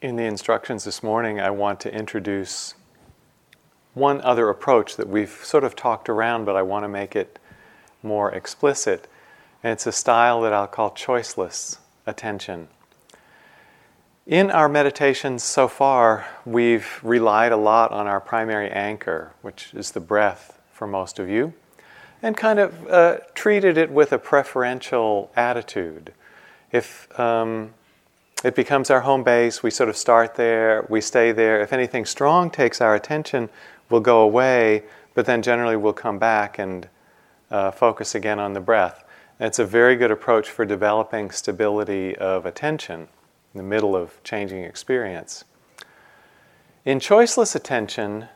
in the instructions this morning, I want to introduce one other approach that we've sort of talked around, but I want to make it more explicit. And it's a style that I'll call choiceless attention. In our meditations so far, we've relied a lot on our primary anchor, which is the breath for most of you, and kind of uh, treated it with a preferential attitude. If um, it becomes our home base. We sort of start there, we stay there. If anything strong takes our attention, we'll go away, but then generally we'll come back and uh, focus again on the breath. And it's a very good approach for developing stability of attention in the middle of changing experience. In choiceless attention,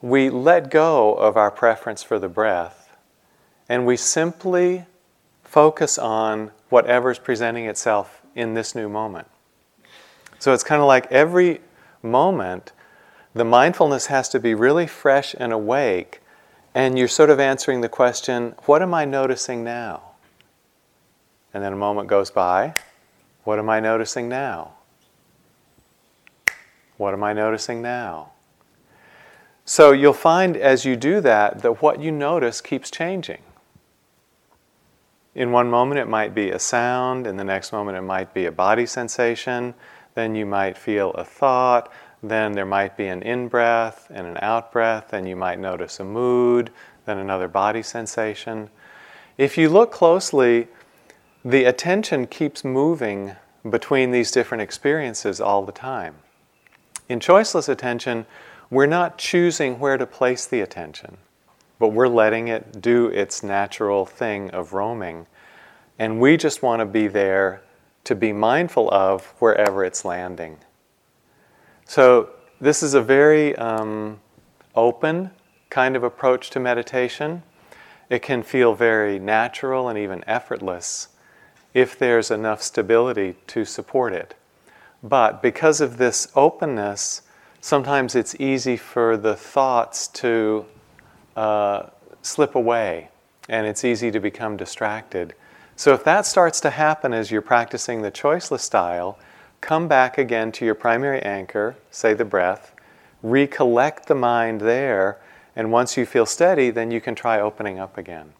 we let go of our preference for the breath and we simply focus on whatever's presenting itself in this new moment. So it's kind of like every moment, the mindfulness has to be really fresh and awake, and you're sort of answering the question, What am I noticing now? And then a moment goes by, What am I noticing now? What am I noticing now? So you'll find as you do that that what you notice keeps changing. In one moment, it might be a sound, in the next moment, it might be a body sensation, then you might feel a thought, then there might be an in breath and an out breath, then you might notice a mood, then another body sensation. If you look closely, the attention keeps moving between these different experiences all the time. In choiceless attention, we're not choosing where to place the attention, but we're letting it do its natural thing of roaming. And we just want to be there to be mindful of wherever it's landing. So, this is a very um, open kind of approach to meditation. It can feel very natural and even effortless if there's enough stability to support it. But because of this openness, sometimes it's easy for the thoughts to uh, slip away and it's easy to become distracted. So if that starts to happen as you're practicing the choiceless style, come back again to your primary anchor, say the breath, recollect the mind there, and once you feel steady, then you can try opening up again.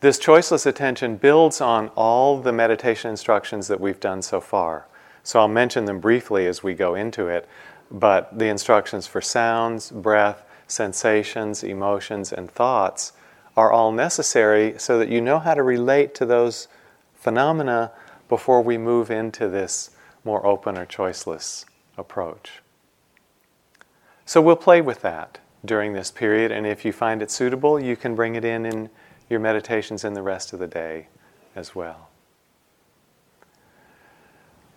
This choiceless attention builds on all the meditation instructions that we've done so far. So I'll mention them briefly as we go into it, but the instructions for sounds, breath, sensations, emotions, and thoughts are all necessary so that you know how to relate to those phenomena before we move into this more open or choiceless approach. So we'll play with that during this period, and if you find it suitable, you can bring it in in your meditations in the rest of the day as well.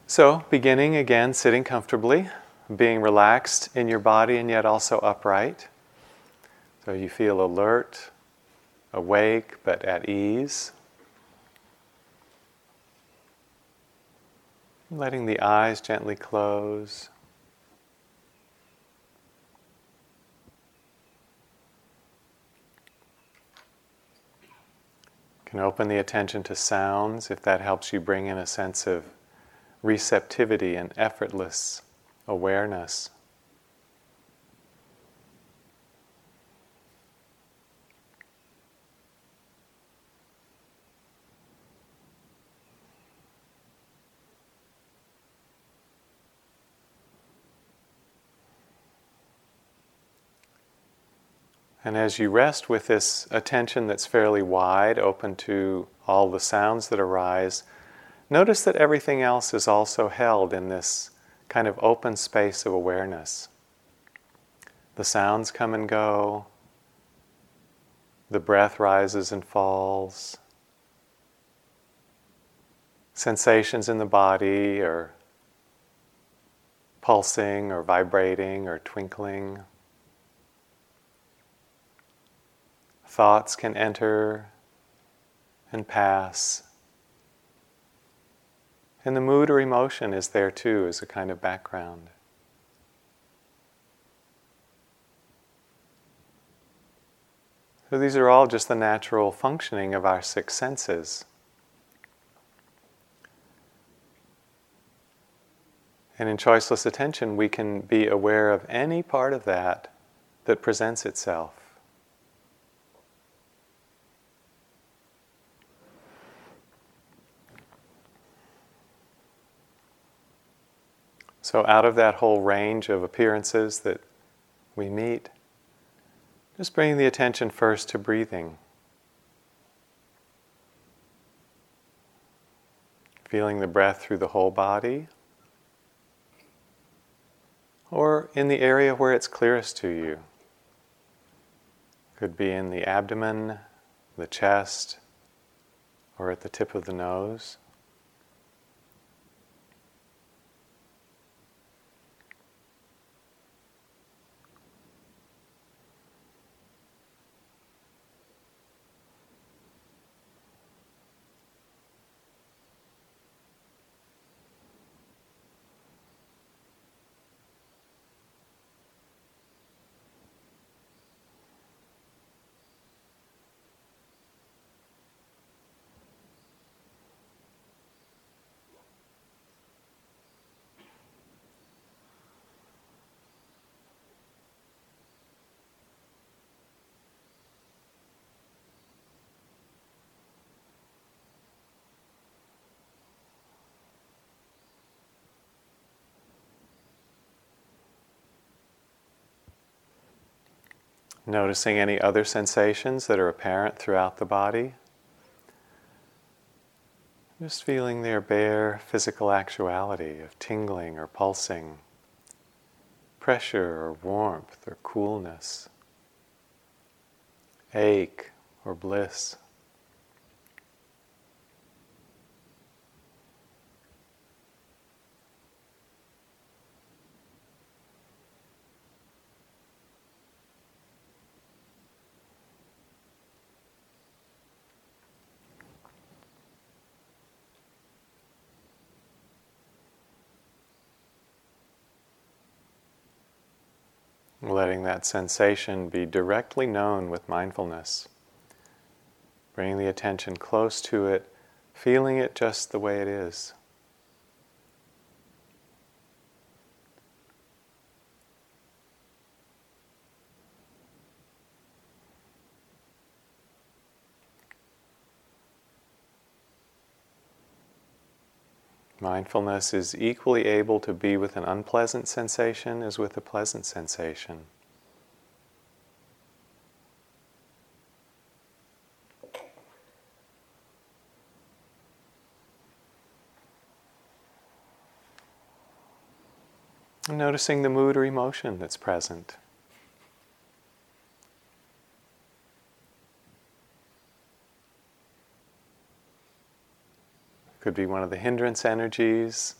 So, beginning again, sitting comfortably, being relaxed in your body and yet also upright. So you feel alert, awake but at ease. Letting the eyes gently close. Can open the attention to sounds if that helps you bring in a sense of receptivity and effortless awareness. And as you rest with this attention that's fairly wide, open to all the sounds that arise, notice that everything else is also held in this kind of open space of awareness. The sounds come and go, the breath rises and falls, sensations in the body are pulsing or vibrating or twinkling. Thoughts can enter and pass. And the mood or emotion is there too as a kind of background. So these are all just the natural functioning of our six senses. And in choiceless attention, we can be aware of any part of that that presents itself. So, out of that whole range of appearances that we meet, just bringing the attention first to breathing. Feeling the breath through the whole body, or in the area where it's clearest to you. Could be in the abdomen, the chest, or at the tip of the nose. Noticing any other sensations that are apparent throughout the body. Just feeling their bare physical actuality of tingling or pulsing, pressure or warmth or coolness, ache or bliss. Letting that sensation be directly known with mindfulness. Bringing the attention close to it, feeling it just the way it is. Mindfulness is equally able to be with an unpleasant sensation as with a pleasant sensation. Noticing the mood or emotion that's present. Could be one of the hindrance energies,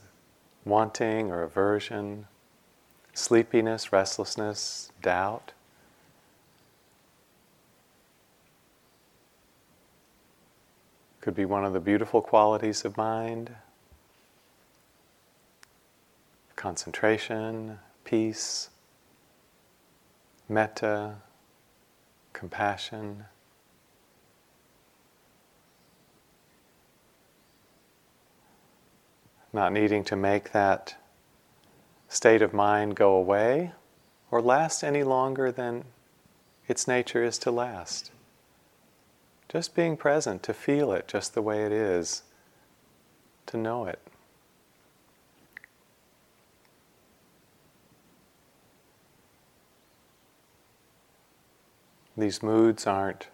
wanting or aversion, sleepiness, restlessness, doubt. Could be one of the beautiful qualities of mind concentration, peace, metta, compassion. Not needing to make that state of mind go away or last any longer than its nature is to last. Just being present, to feel it just the way it is, to know it. These moods aren't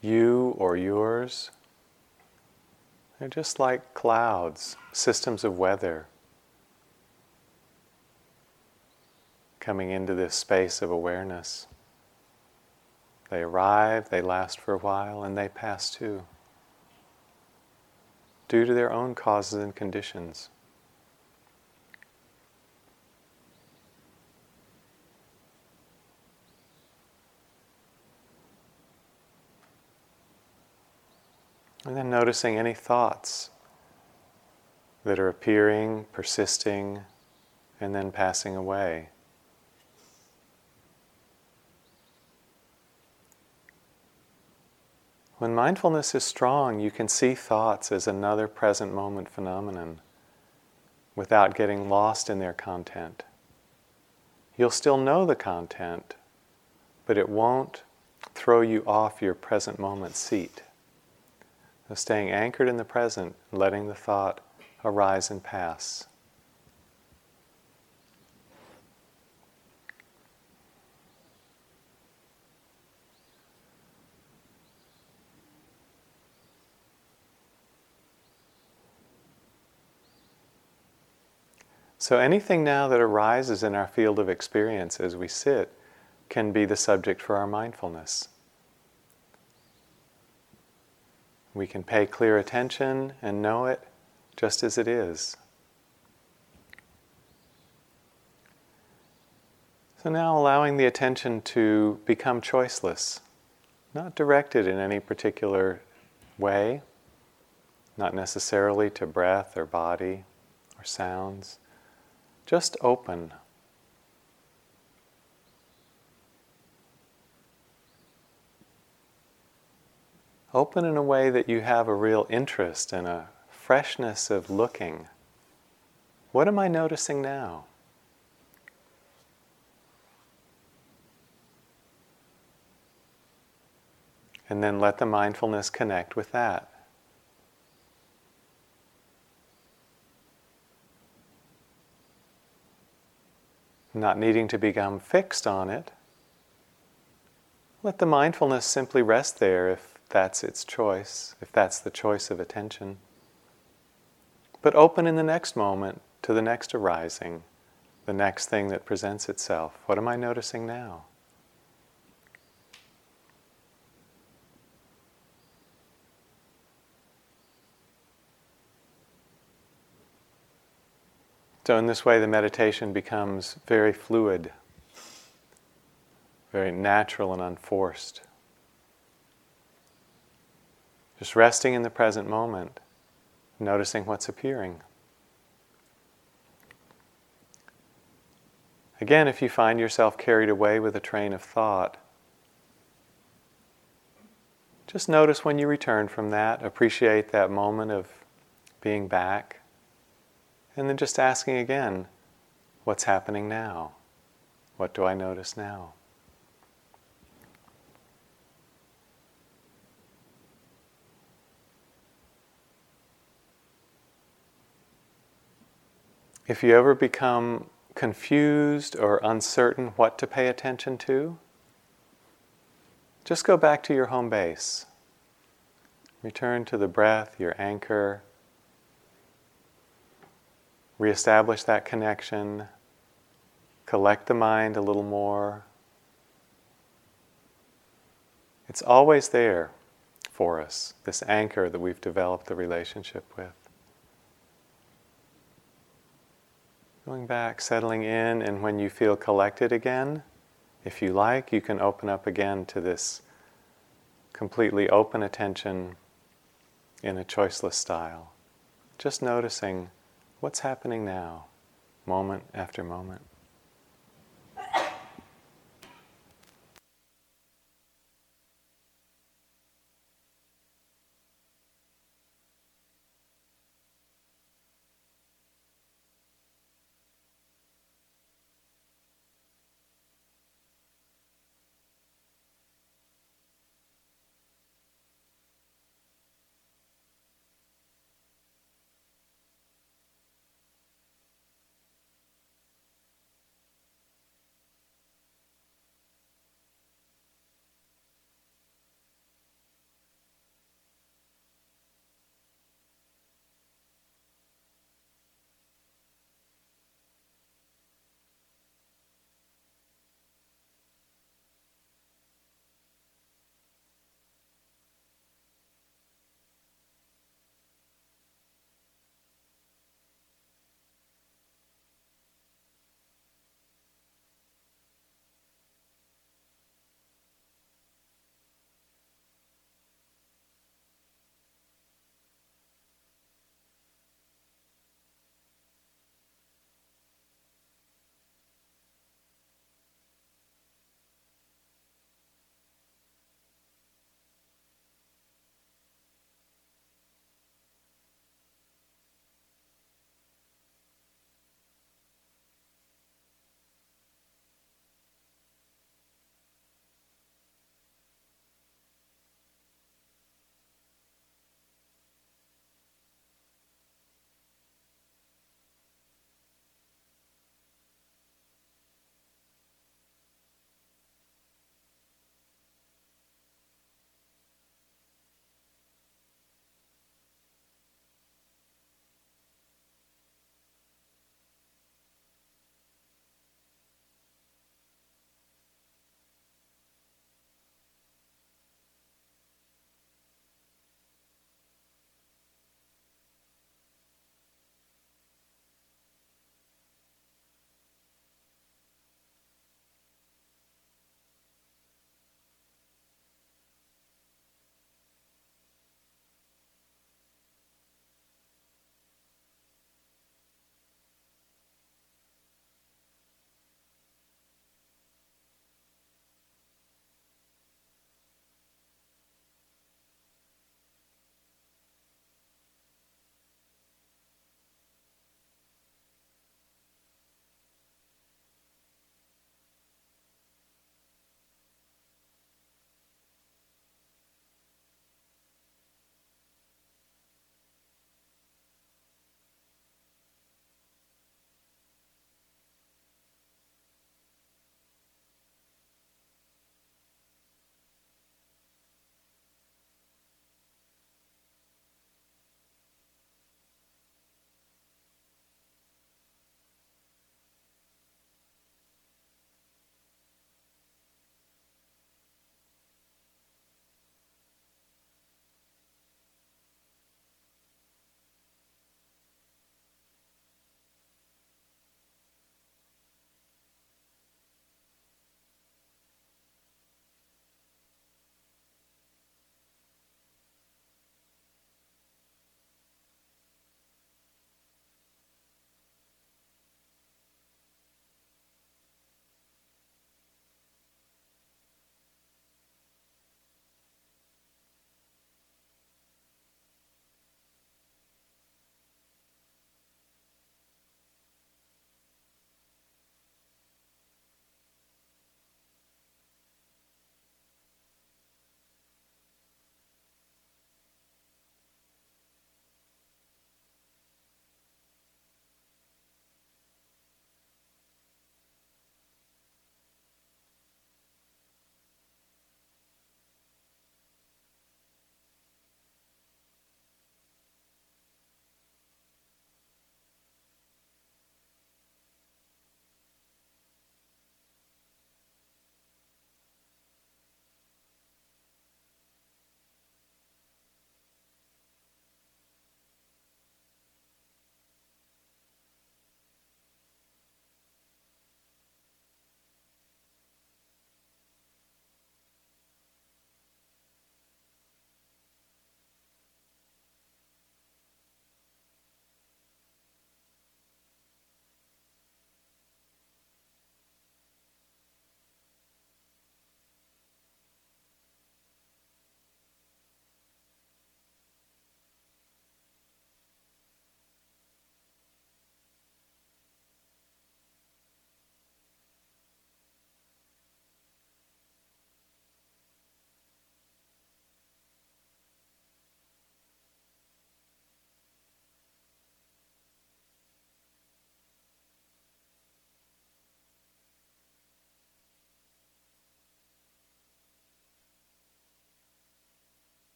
you or yours. They're just like clouds, systems of weather coming into this space of awareness. They arrive, they last for a while, and they pass too, due to their own causes and conditions. And then noticing any thoughts that are appearing, persisting, and then passing away. When mindfulness is strong, you can see thoughts as another present moment phenomenon. without getting lost in their content. You'll still know the content, but it won't throw you off your present moment seat. So staying anchored in the present, letting the thought arise and pass. So, anything now that arises in our field of experience as we sit can be the subject for our mindfulness. We can pay clear attention and know it just as it is. So, now allowing the attention to become choiceless, not directed in any particular way, not necessarily to breath or body or sounds just open. Open in a way that you have a real interest and a freshness of looking. What am I noticing now? And then let the mindfulness connect with that. not needing to become fixed on it. Let the mindfulness simply rest there if that's its choice, if that's the choice of attention. But open in the next moment to the next arising, the next thing that presents itself. What am I noticing now? So, in this way, the meditation becomes very fluid, very natural and unforced. Just resting in the present moment, noticing what's appearing. Again, if you find yourself carried away with a train of thought, just notice when you return from that, appreciate that moment of being back. And then just asking again, what's happening now? What do I notice now? If you ever become confused or uncertain what to pay attention to, just go back to your home base. Return to the breath, your anchor, reestablish that connection, collect the mind a little more. It's always there for us, this anchor that we've developed the relationship with. Going back, settling in, and when you feel collected again, if you like, you can open up again to this completely open attention in a choiceless style. Just noticing What's happening now, moment after moment?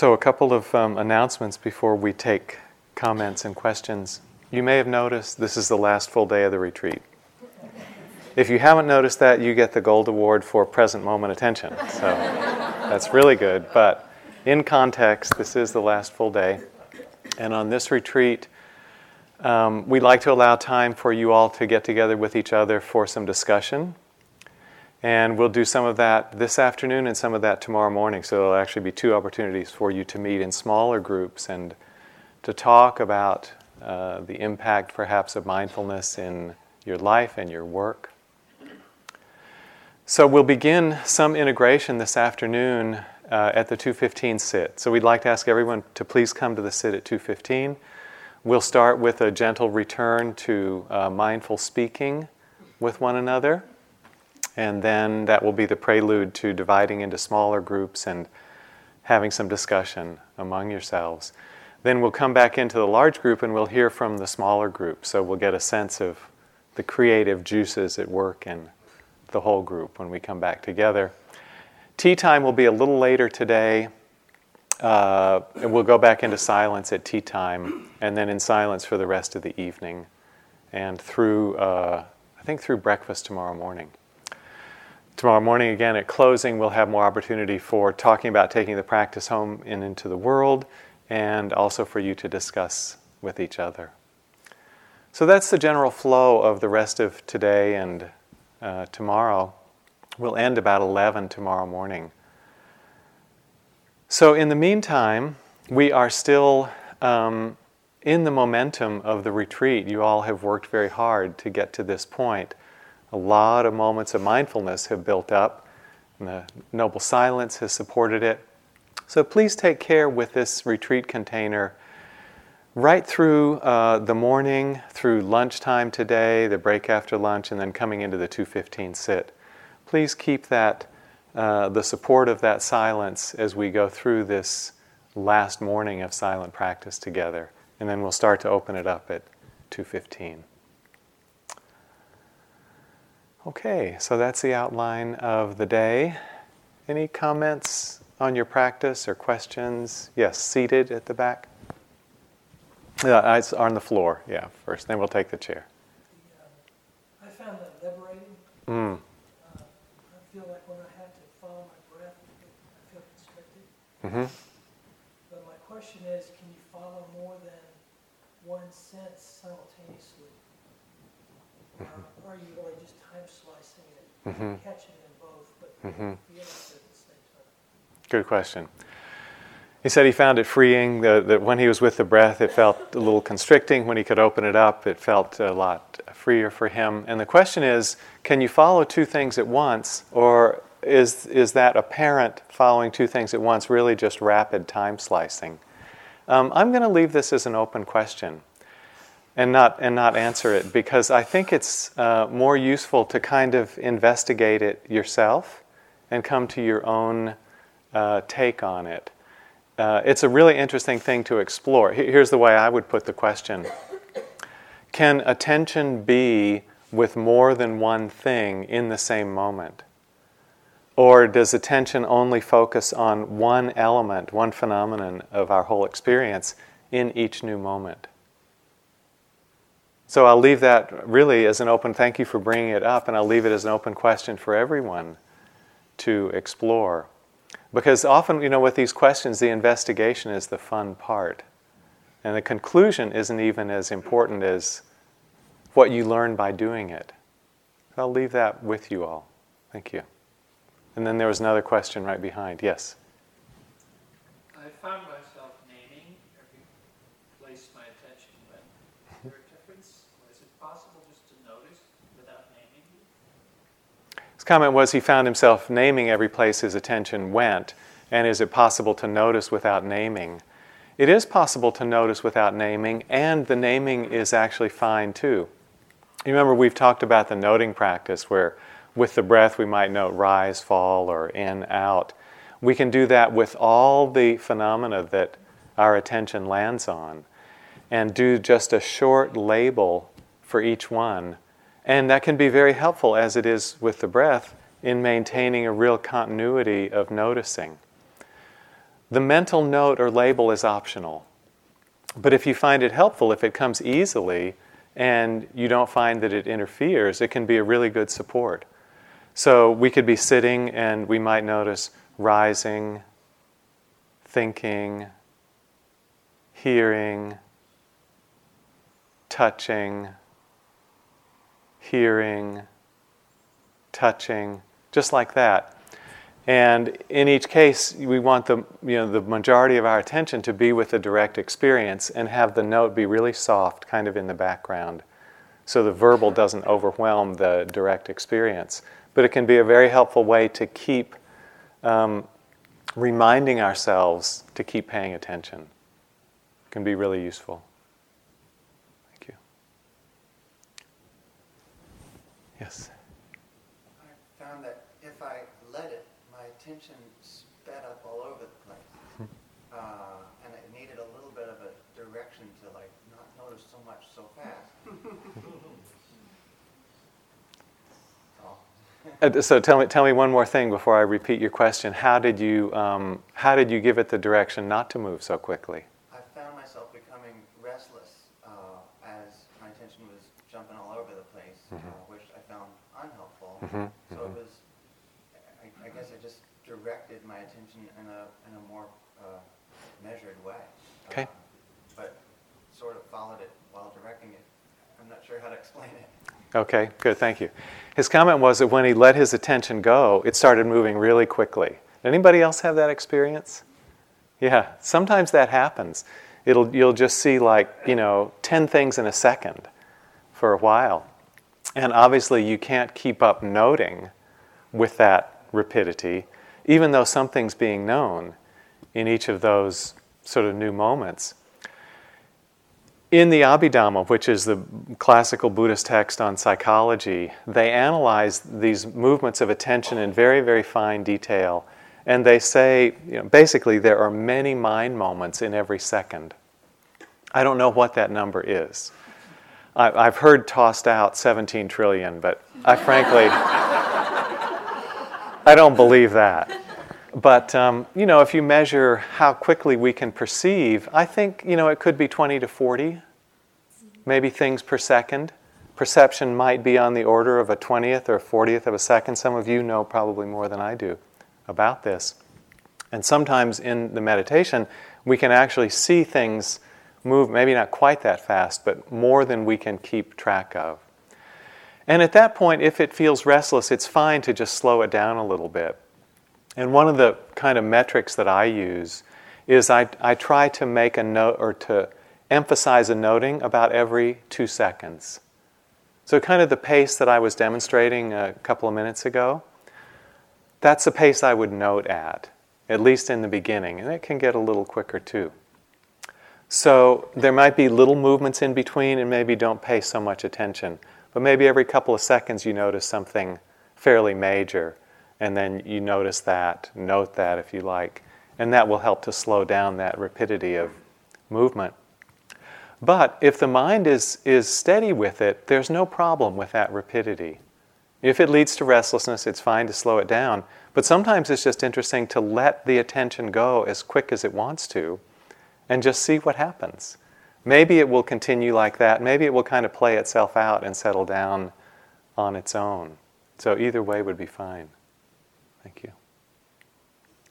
So, a couple of um, announcements before we take comments and questions. You may have noticed this is the last full day of the retreat. If you haven't noticed that, you get the gold award for present moment attention. So that's really good. But in context, this is the last full day. And on this retreat, um, we like to allow time for you all to get together with each other for some discussion. And we'll do some of that this afternoon and some of that tomorrow morning. So there'll actually be two opportunities for you to meet in smaller groups and to talk about uh, the impact, perhaps, of mindfulness in your life and your work. So we'll begin some integration this afternoon uh, at the 215 sit. So we'd like to ask everyone to please come to the sit at 215. We'll start with a gentle return to uh, mindful speaking with one another, and then that will be the prelude to dividing into smaller groups and having some discussion among yourselves. Then we'll come back into the large group and we'll hear from the smaller group, so we'll get a sense of the creative juices at work in the whole group when we come back together. Tea time will be a little later today. Uh, and we'll go back into silence at tea time, and then in silence for the rest of the evening, and through, uh, I think, through breakfast tomorrow morning. Tomorrow morning, again at closing, we'll have more opportunity for talking about taking the practice home and into the world, and also for you to discuss with each other. So that's the general flow of the rest of today and uh, tomorrow. We'll end about 11 tomorrow morning. So, in the meantime, we are still um, in the momentum of the retreat. You all have worked very hard to get to this point. A lot of moments of mindfulness have built up, and the Noble Silence has supported it. So, please take care with this retreat container right through uh, the morning, through lunchtime today, the break after lunch, and then coming into the 215 sit. Please keep that, uh, the support of that silence as we go through this last morning of silent practice together. And then we'll start to open it up at 215. Okay, so that's the outline of the day. Any comments on your practice or questions? Yes, seated at the back. Yeah, it's on the floor. Yeah, first. Then we'll take the chair. I found that liberating. Mm. Uh, I feel like when I have to follow my breath, I feel constricted. Mm-hmm. But my question is, can you follow more than one sense simultaneously? Uh, or are you really just time slicing it, Mhm. catching them both, but Mhm. feeling it at the? Good question. He said he found it freeing, that, that when he was with the breath, it felt a little constricting. When he could open it up, it felt a lot freer for him. And the question is can you follow two things at once, or is, is that apparent following two things at once really just rapid time slicing? Um, I'm going to leave this as an open question and not, and not answer it because I think it's uh, more useful to kind of investigate it yourself and come to your own uh, take on it uh, it's a really interesting thing to explore. Here's the way I would put the question Can attention be with more than one thing in the same moment? Or does attention only focus on one element, one phenomenon of our whole experience in each new moment? So I'll leave that really as an open thank you for bringing it up, and I'll leave it as an open question for everyone to explore. Because often, you know, with these questions, the investigation is the fun part. And the conclusion isn't even as important as what you learn by doing it. I'll leave that with you all. Thank you. And then there was another question right behind. Yes? I found myself naming every place my attention went. Is there a difference? Or is it possible just to notice without naming? His comment was he found himself naming every place his attention went. And is it possible to notice without naming? It is possible to notice without naming, and the naming is actually fine too. You remember we've talked about the noting practice where with the breath we might note rise, fall, or in, out. We can do that with all the phenomena that our attention lands on and do just a short label for each one. And that can be very helpful, as it is with the breath, in maintaining a real continuity of noticing. the mental note or label is optional. But if you find it helpful, if it comes easily and you don't find that it interferes, it can be a really good support. So we could be sitting and we might notice rising, thinking, hearing, touching, hearing, touching, just like that. And in each case, we want the, you know, the majority of our attention to be with the direct experience and have the note be really soft, kind of in the background, so the verbal doesn't overwhelm the direct experience. But it can be a very helpful way to keep um, reminding ourselves to keep paying attention. It can be really useful. Thank you. Yes. I found that if I let it, my attention sped up all over the place. Uh, and it needed a little bit of a direction to like not notice so much so fast. so, Uh, so tell me, tell me one more thing before I repeat your question. How did you, um, how did you give it the direction not to move so quickly? I found myself becoming restless uh, as my attention was jumping all over the place, uh, which I found Mhm, So mhm. it was, I, I guess I just directed my attention in a, in a more uh, measured way. Okay. Uh, but sort of followed it while directing it. I'm not sure how to explain it. Okay, good, thank you. His comment was that when he let his attention go, it started moving really quickly. Anybody else have that experience? Yeah, sometimes that happens. It'll, you'll just see like, you know, 10 things in a second for a while. And obviously, you can't keep up noting with that rapidity, even though something's being known in each of those sort of new moments. In the Abhidhamma, which is the classical Buddhist text on psychology, they analyze these movements of attention in very, very fine detail. And they say, you know, basically, there are many mind moments in every second. I don't know what that number is. I, I've heard tossed out 17 trillion, but I frankly, I don't believe that. But um, you know, if you measure how quickly we can perceive, I think you know it could be 20 to 40, maybe things per second. Perception might be on the order of a 20th or 40th of a second. Some of you know probably more than I do about this. And sometimes in the meditation, we can actually see things move, maybe not quite that fast, but more than we can keep track of. And at that point, if it feels restless, it's fine to just slow it down a little bit. And one of the kind of metrics that I use is I, I try to make a note or to emphasize a noting about every two seconds. So, kind of the pace that I was demonstrating a couple of minutes ago, that's the pace I would note at, at least in the beginning. And it can get a little quicker too. So, there might be little movements in between and maybe don't pay so much attention. But maybe every couple of seconds you notice something fairly major and then you notice that, note that if you like, and that will help to slow down that rapidity of movement. But if the mind is, is steady with it, there's no problem with that rapidity. If it leads to restlessness, it's fine to slow it down. But sometimes it's just interesting to let the attention go as quick as it wants to and just see what happens. Maybe it will continue like that. Maybe it will kind of play itself out and settle down on its own. So either way would be fine. Thank you.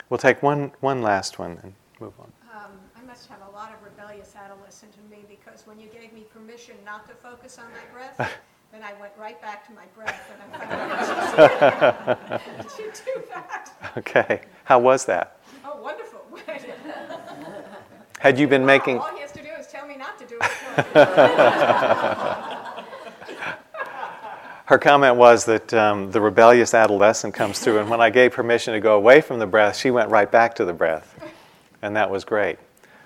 We'll take one, one last one and move on. Um, I must have a lot of rebellious adolescent in me because when you gave me permission not to focus on my breath, then I went right back to my breath and I did you do that? Okay. How was that? Had you been making. All he has to do is tell me not to do it. Her comment was that um, the rebellious adolescent comes through, and when I gave permission to go away from the breath, she went right back to the breath. And that was great.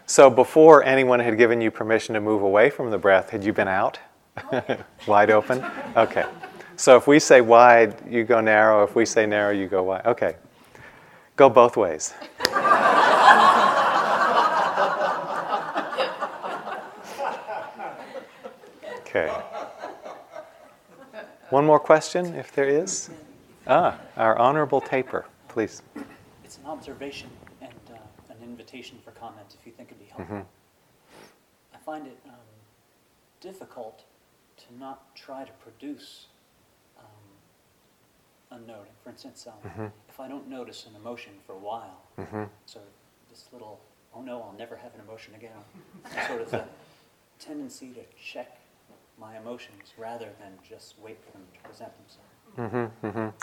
So, before anyone had given you permission to move away from the breath, had you been out? wide open? Okay. So, if we say wide, you go narrow. If we say narrow, you go wide. Okay. Go both ways. Okay. One more question, if there is. Ah, our honorable taper, please. It's an observation and uh, an invitation for comment if you think it'd be helpful. Mhm. I find it um, difficult to not try to produce um, a noting. For instance, um, Mhm. if I don't notice an emotion for a while, Mhm. sort of this little, oh no, I'll never have an emotion again, sort of a tendency to check my emotions rather than just wait for them to present themselves. Mhm, mhm. Um,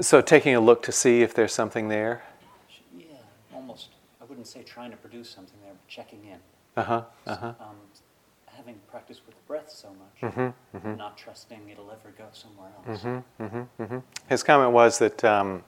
So taking a look to see if there's something there. yeah, almost, I wouldn't say trying to produce something there, but checking in. Uh huh. Uh huh. um, having practiced with the breath so much, Mhm, mhm. not trusting it'll ever go somewhere else. Mm-hmm, mm-hmm, mm-hmm. His comment was that, um,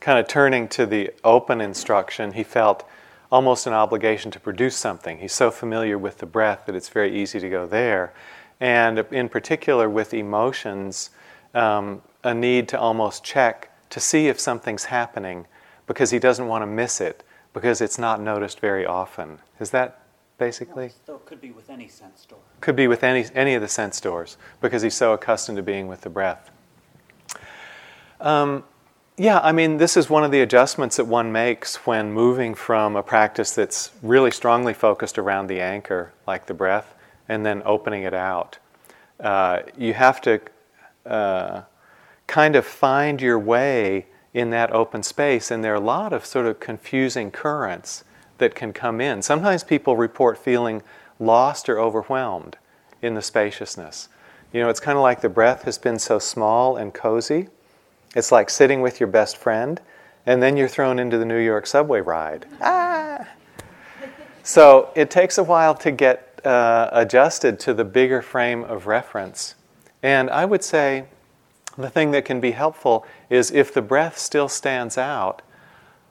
kind of turning to the open instruction, he felt almost an obligation to produce something. He's so familiar with the breath that it's very easy to go there. And in particular, with emotions, um, a need to almost check to see if something's happening because he doesn't want to miss it because it's not noticed very often. Is that basically? It could be with any sense door. Could be with any, any of the sense doors because he's so accustomed to being with the breath. Um, yeah, I mean, this is one of the adjustments that one makes when moving from a practice that's really strongly focused around the anchor, like the breath, and then opening it out. Uh, you have to uh, kind of find your way in that open space, and there are a lot of sort of confusing currents that can come in. Sometimes people report feeling lost or overwhelmed in the spaciousness. You know, it's kind of like the breath has been so small and cozy. It's like sitting with your best friend, and then you're thrown into the New York subway ride. Ah! So it takes a while to get uh, adjusted to the bigger frame of reference. And I would say the thing that can be helpful is if the breath still stands out,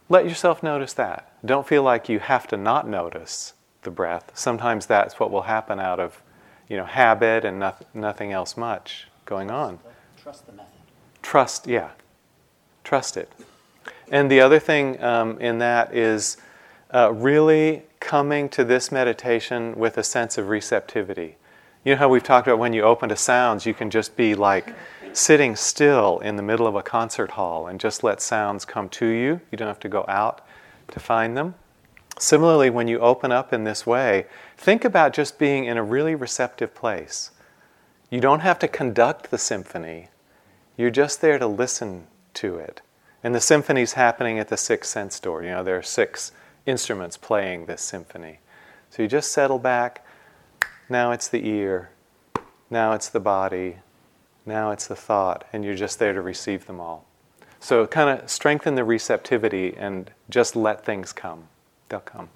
let yourself notice that. Don't feel like you have to not notice the breath. Sometimes that's what will happen out of, you know, habit and noth- nothing else much going on. Trust the method. Trust, yeah. Trust it. And the other thing um, in that is uh, really coming to this meditation with a sense of receptivity. You know how we've talked about when you open to sounds, you can just be like sitting still in the middle of a concert hall and just let sounds come to you. You don't have to go out to find them. Similarly, when you open up in this way, think about just being in a really receptive place. You don't have to conduct the symphony. You're just there to listen to it. And the symphony's happening at the sixth sense door. You know, there are six instruments playing this symphony. So you just settle back. Now it's the ear. Now it's the body. Now it's the thought. And you're just there to receive them all. So kind of strengthen the receptivity and just let things come. They'll come.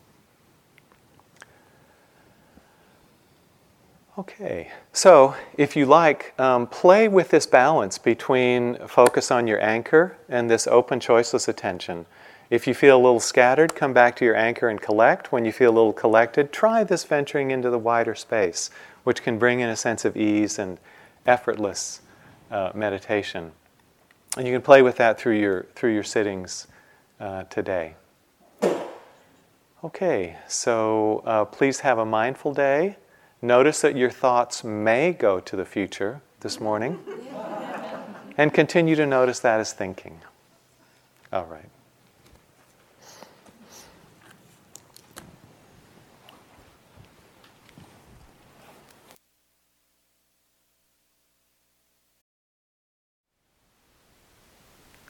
Okay, so if you like, um, play with this balance between focus on your anchor and this open, choiceless attention. If you feel a little scattered, come back to your anchor and collect. When you feel a little collected, try this venturing into the wider space, which can bring in a sense of ease and effortless uh, meditation. And you can play with that through your, through your sittings uh, today. Okay, so uh, please have a mindful day. Notice that your thoughts may go to the future this morning. and continue to notice that as thinking. All right.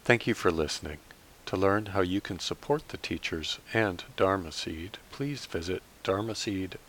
Thank you for listening. To learn how you can support the teachers and Dharma Seed, please visit dharma dharmaseed.org